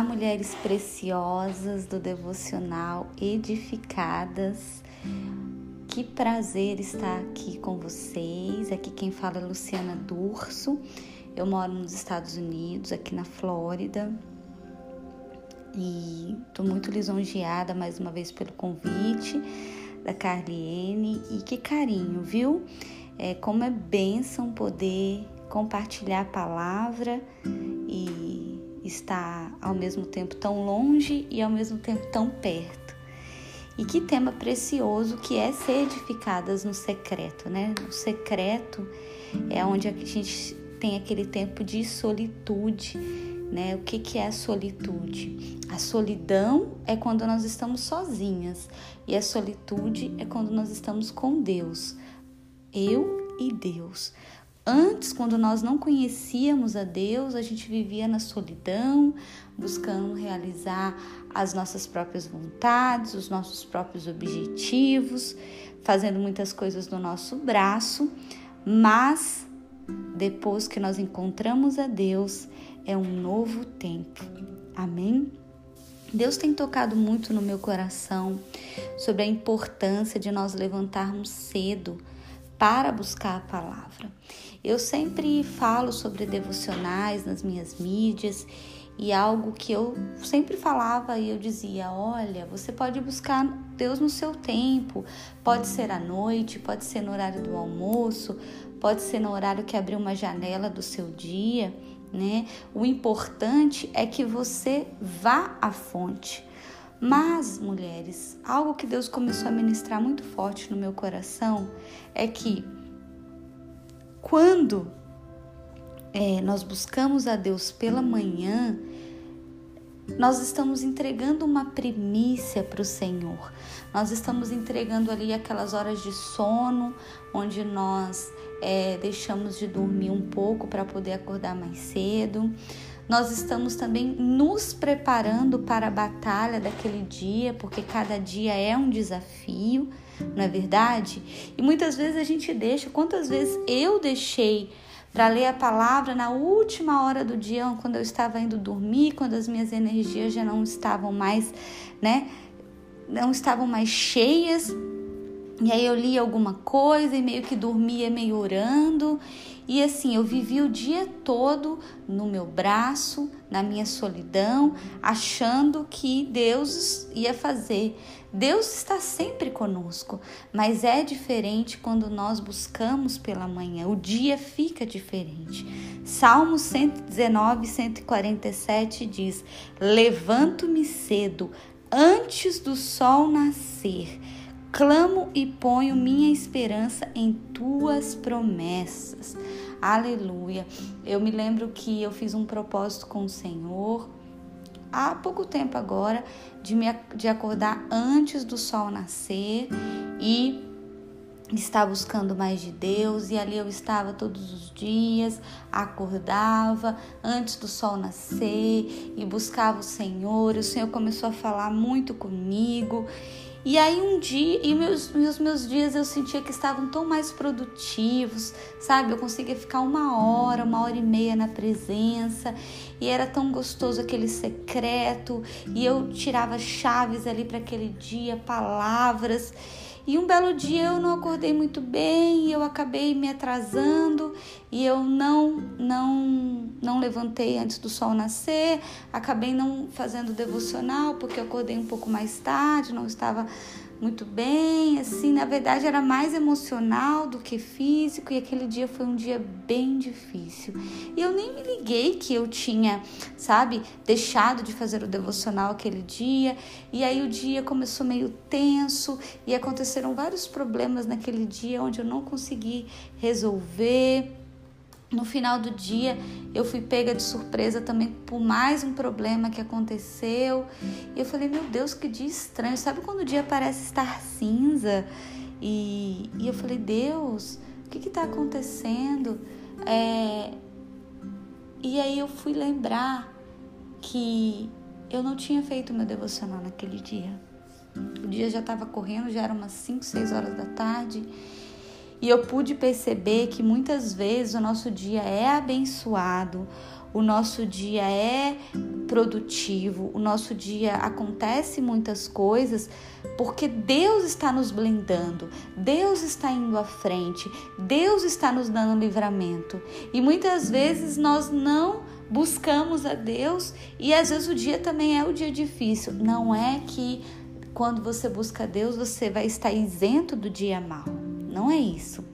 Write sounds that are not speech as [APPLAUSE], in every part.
Olá, mulheres preciosas do devocional edificadas. Que prazer estar aqui com vocês. Aqui quem fala é Luciana Durso. Eu moro nos Estados Unidos, aqui na Flórida. E estou muito lisonjeada mais uma vez pelo convite da Carliene. E que carinho, viu? É, como é bênção poder compartilhar a palavra e estar ao mesmo tempo tão longe e ao mesmo tempo tão perto. E que tema precioso que é ser edificadas no secreto, né? O secreto é onde a gente tem aquele tempo de solitude, né? O que, que é a solitude? A solidão é quando nós estamos sozinhas e a solitude é quando nós estamos com Deus. Eu e Deus. Antes, quando nós não conhecíamos a Deus, a gente vivia na solidão, buscando realizar as nossas próprias vontades, os nossos próprios objetivos, fazendo muitas coisas no nosso braço, mas depois que nós encontramos a Deus, é um novo tempo. Amém? Deus tem tocado muito no meu coração sobre a importância de nós levantarmos cedo para buscar a palavra. Eu sempre falo sobre devocionais nas minhas mídias e algo que eu sempre falava e eu dizia: olha, você pode buscar Deus no seu tempo, pode ser à noite, pode ser no horário do almoço, pode ser no horário que abriu uma janela do seu dia, né? O importante é que você vá à fonte. Mas, mulheres, algo que Deus começou a ministrar muito forte no meu coração é que quando é, nós buscamos a Deus pela manhã, nós estamos entregando uma primícia para o Senhor. Nós estamos entregando ali aquelas horas de sono, onde nós é, deixamos de dormir um pouco para poder acordar mais cedo. Nós estamos também nos preparando para a batalha daquele dia, porque cada dia é um desafio não é verdade? E muitas vezes a gente deixa, quantas vezes eu deixei para ler a palavra na última hora do dia, quando eu estava indo dormir, quando as minhas energias já não estavam mais, né? Não estavam mais cheias. E aí eu lia alguma coisa e meio que dormia meio orando. E assim, eu vivi o dia todo no meu braço, na minha solidão, achando que Deus ia fazer. Deus está sempre conosco, mas é diferente quando nós buscamos pela manhã. O dia fica diferente. Salmo 119, 147 diz: Levanto-me cedo, antes do sol nascer. Clamo e ponho minha esperança em tuas promessas. Aleluia. Eu me lembro que eu fiz um propósito com o Senhor há pouco tempo agora de me de acordar antes do sol nascer e estar buscando mais de Deus e ali eu estava todos os dias, acordava antes do sol nascer e buscava o Senhor. O Senhor começou a falar muito comigo e aí um dia, e meus, meus, meus dias eu sentia que estavam tão mais produtivos, sabe? Eu conseguia ficar uma hora, uma hora e meia na presença, e era tão gostoso aquele secreto, e eu tirava chaves ali para aquele dia, palavras. E um belo dia eu não acordei muito bem, e eu acabei me atrasando e eu não não não levantei antes do sol nascer, acabei não fazendo devocional porque eu acordei um pouco mais tarde, não estava muito bem, assim, na verdade era mais emocional do que físico e aquele dia foi um dia bem difícil. E eu nem me liguei que eu tinha, sabe, deixado de fazer o devocional aquele dia, e aí o dia começou meio tenso e aconteceram vários problemas naquele dia onde eu não consegui resolver. No final do dia, eu fui pega de surpresa também por mais um problema que aconteceu. E eu falei, meu Deus, que dia estranho. Sabe quando o dia parece estar cinza? E, e eu falei, Deus, o que está acontecendo? É... E aí eu fui lembrar que eu não tinha feito meu devocional naquele dia. O dia já estava correndo, já era umas 5, 6 horas da tarde. E eu pude perceber que muitas vezes o nosso dia é abençoado, o nosso dia é produtivo, o nosso dia acontece muitas coisas porque Deus está nos blindando, Deus está indo à frente, Deus está nos dando livramento. E muitas vezes nós não buscamos a Deus e às vezes o dia também é o dia difícil. Não é que quando você busca Deus você vai estar isento do dia mal. Não é isso.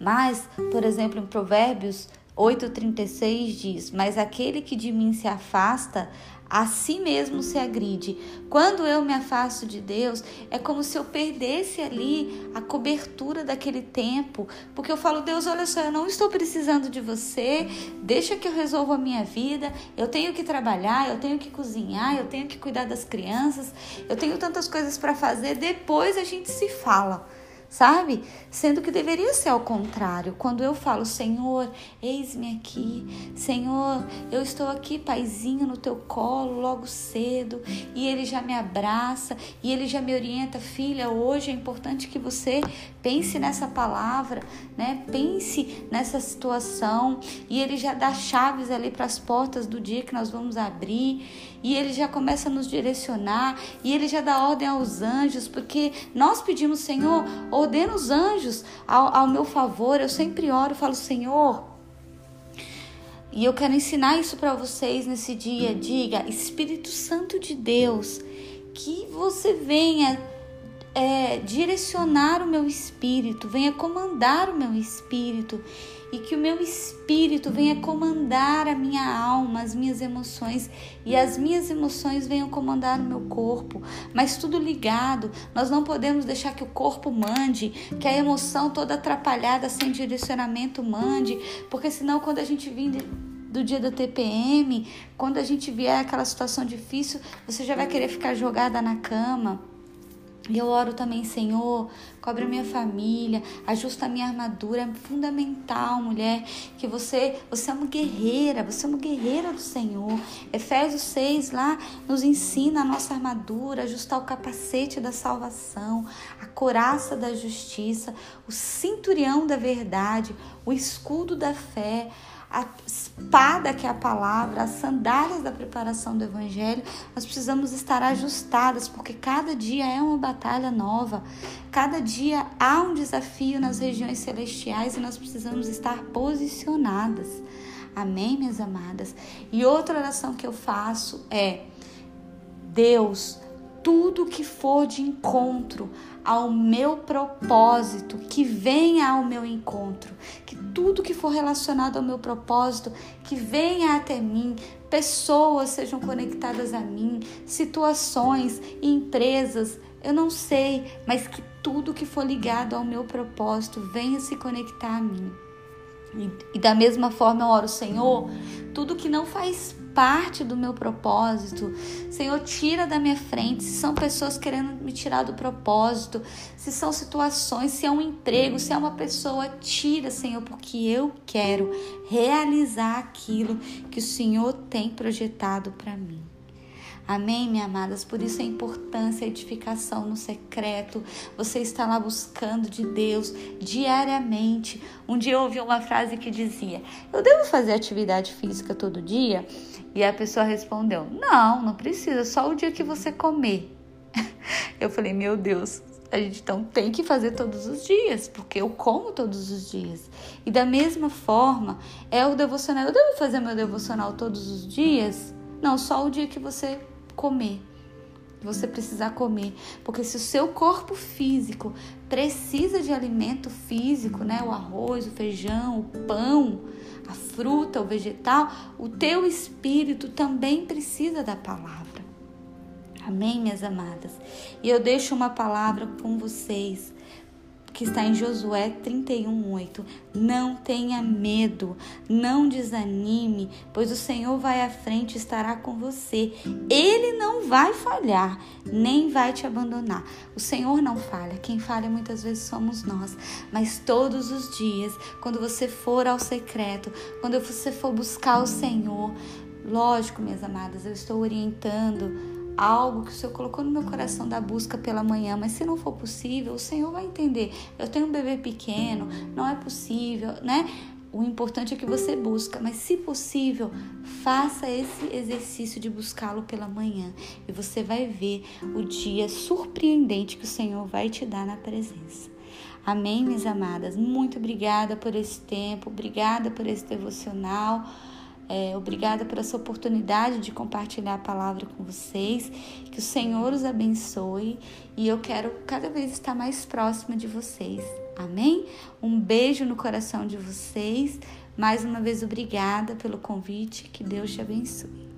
Mas, por exemplo, em Provérbios 8,36 diz: Mas aquele que de mim se afasta, a si mesmo se agride. Quando eu me afasto de Deus, é como se eu perdesse ali a cobertura daquele tempo, porque eu falo, Deus, olha só, eu não estou precisando de você, deixa que eu resolva a minha vida, eu tenho que trabalhar, eu tenho que cozinhar, eu tenho que cuidar das crianças, eu tenho tantas coisas para fazer, depois a gente se fala sabe? Sendo que deveria ser ao contrário. Quando eu falo, Senhor, eis-me aqui, Senhor, eu estou aqui, paizinho, no teu colo, logo cedo, e ele já me abraça e ele já me orienta, filha, hoje é importante que você pense nessa palavra, né? Pense nessa situação, e ele já dá chaves ali para as portas do dia que nós vamos abrir e ele já começa a nos direcionar e ele já dá ordem aos anjos, porque nós pedimos, Senhor, ordena os anjos ao, ao meu favor. Eu sempre oro, falo, Senhor. E eu quero ensinar isso para vocês nesse dia. Diga, Espírito Santo de Deus, que você venha é, direcionar o meu espírito, venha comandar o meu espírito e que o meu espírito venha comandar a minha alma, as minhas emoções e as minhas emoções venham comandar o meu corpo, mas tudo ligado. Nós não podemos deixar que o corpo mande, que a emoção toda atrapalhada sem direcionamento mande, porque senão quando a gente vir do dia da TPM, quando a gente vier aquela situação difícil, você já vai querer ficar jogada na cama eu oro também, Senhor, cobre a minha família, ajusta a minha armadura. É fundamental, mulher, que você, você é uma guerreira, você é uma guerreira do Senhor. Efésios 6 lá nos ensina a nossa armadura, ajustar o capacete da salvação, a coraça da justiça, o cinturião da verdade, o escudo da fé, a espada que é a palavra, as sandálias da preparação do evangelho, nós precisamos estar ajustadas, porque cada dia é uma batalha nova, cada dia há um desafio nas regiões celestiais e nós precisamos estar posicionadas. Amém, minhas amadas? E outra oração que eu faço é: Deus, tudo que for de encontro ao meu propósito, que venha ao meu encontro, que tudo que for relacionado ao meu propósito, que venha até mim, pessoas sejam conectadas a mim, situações, empresas, eu não sei, mas que tudo que for ligado ao meu propósito venha se conectar a mim. E, e da mesma forma eu oro, Senhor, tudo que não faz parte do meu propósito. Senhor, tira da minha frente. Se são pessoas querendo me tirar do propósito, se são situações, se é um emprego, se é uma pessoa, tira, Senhor, porque eu quero realizar aquilo que o Senhor tem projetado para mim. Amém, minha amadas? Por isso a importância, a edificação no secreto. Você está lá buscando de Deus diariamente. Um dia eu ouvi uma frase que dizia: Eu devo fazer atividade física todo dia? E a pessoa respondeu: Não, não precisa, só o dia que você comer. [LAUGHS] Eu falei: Meu Deus, a gente então tem que fazer todos os dias, porque eu como todos os dias. E da mesma forma, é o devocional. Eu devo fazer meu devocional todos os dias? Não, só o dia que você comer. Você precisar comer, porque se o seu corpo físico precisa de alimento físico, né, o arroz, o feijão, o pão, a fruta, o vegetal, o teu espírito também precisa da palavra. Amém, minhas amadas? E eu deixo uma palavra com vocês que está em Josué 31:8. Não tenha medo, não desanime, pois o Senhor vai à frente e estará com você. Ele não vai falhar, nem vai te abandonar. O Senhor não falha, quem falha muitas vezes somos nós, mas todos os dias, quando você for ao secreto, quando você for buscar o Senhor, lógico, minhas amadas, eu estou orientando algo que o Senhor colocou no meu coração da busca pela manhã, mas se não for possível, o Senhor vai entender. Eu tenho um bebê pequeno, não é possível, né? O importante é que você busca, mas se possível, faça esse exercício de buscá-lo pela manhã e você vai ver o dia surpreendente que o Senhor vai te dar na presença. Amém, minhas amadas? Muito obrigada por esse tempo, obrigada por esse devocional. É, obrigada por essa oportunidade de compartilhar a palavra com vocês. Que o Senhor os abençoe e eu quero cada vez estar mais próxima de vocês. Amém? Um beijo no coração de vocês. Mais uma vez, obrigada pelo convite. Que Deus te abençoe.